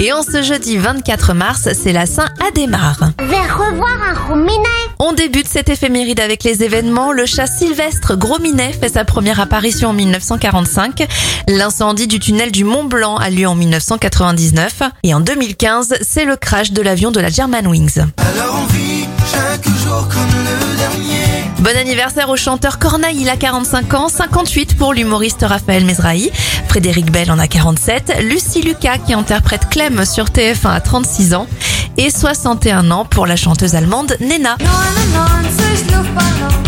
Et en ce jeudi 24 mars, c'est la Saint Adhémar. Vers revoir un rominet. On débute cette éphéméride avec les événements. Le chat sylvestre Gros Minet fait sa première apparition en 1945. L'incendie du tunnel du Mont Blanc a lieu en 1999. Et en 2015, c'est le crash de l'avion de la Germanwings. Alors on vit chaque Bon anniversaire au chanteur Corneille, il a 45 ans, 58 pour l'humoriste Raphaël Mesrahi, Frédéric Bell en a 47, Lucie Lucas qui interprète Clem sur TF1 à 36 ans et 61 ans pour la chanteuse allemande Nena. 99 Luftballons